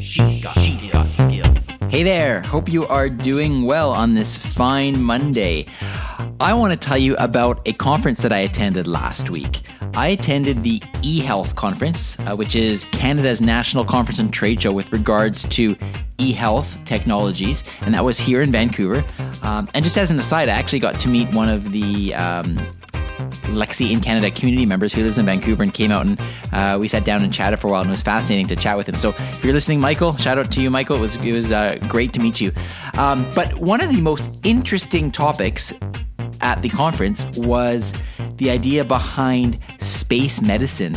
She's got, she's got skills. Hey there, hope you are doing well on this fine Monday. I want to tell you about a conference that I attended last week. I attended the eHealth conference, uh, which is Canada's national conference and trade show with regards to eHealth technologies, and that was here in Vancouver. Um, and just as an aside, I actually got to meet one of the um, Alexa in Canada community members who lives in Vancouver and came out and uh, we sat down and chatted for a while and it was fascinating to chat with him. So if you're listening, Michael, shout out to you, Michael. It was it was uh, great to meet you. Um, but one of the most interesting topics at the conference was the idea behind space medicine.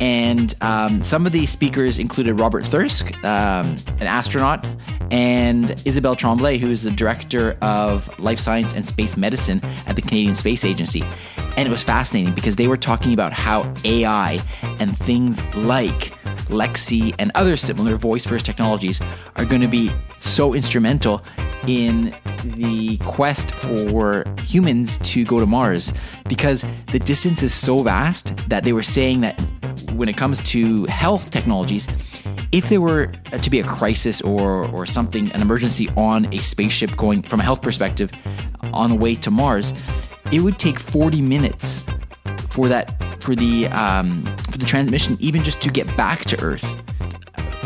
And um, some of the speakers included Robert Thirsk, um, an astronaut, and Isabelle Tremblay, who is the director of life science and space medicine at the Canadian Space Agency. And it was fascinating because they were talking about how AI and things like Alexa and other similar voice first technologies are going to be so instrumental in the quest for humans to go to Mars. Because the distance is so vast that they were saying that when it comes to health technologies, if there were to be a crisis or or something, an emergency on a spaceship going from a health perspective on the way to Mars, it would take 40 minutes for that for the um, for the transmission even just to get back to Earth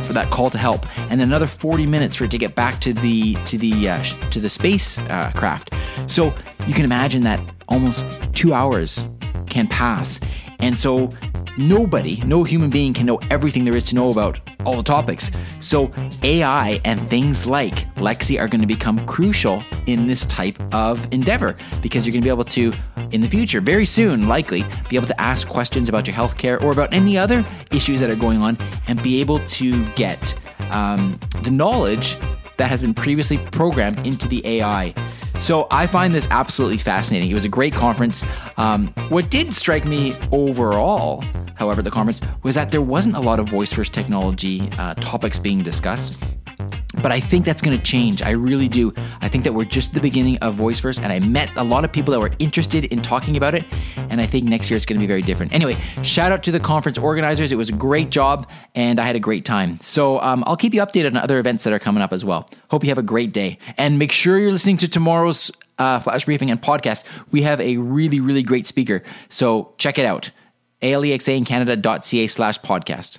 for that call to help, and another 40 minutes for it to get back to the to the uh, to the space uh, craft. So you can imagine that almost two hours can pass, and so nobody, no human being can know everything there is to know about all the topics. So AI and things like Alexa are going to become crucial in this type of endeavor because you're going to be able to, in the future, very soon, likely, be able to ask questions about your healthcare or about any other issues that are going on and be able to get um, the knowledge that has been previously programmed into the AI. So I find this absolutely fascinating. It was a great conference. Um, what did strike me overall, however, the conference was that there wasn't a lot of voice first technology uh, topics being discussed. But I think that's going to change. I really do. I think that we're just at the beginning of Voice First, and I met a lot of people that were interested in talking about it. And I think next year it's going to be very different. Anyway, shout out to the conference organizers. It was a great job, and I had a great time. So um, I'll keep you updated on other events that are coming up as well. Hope you have a great day. And make sure you're listening to tomorrow's uh, flash briefing and podcast. We have a really, really great speaker. So check it out. alexaincanada.ca slash podcast.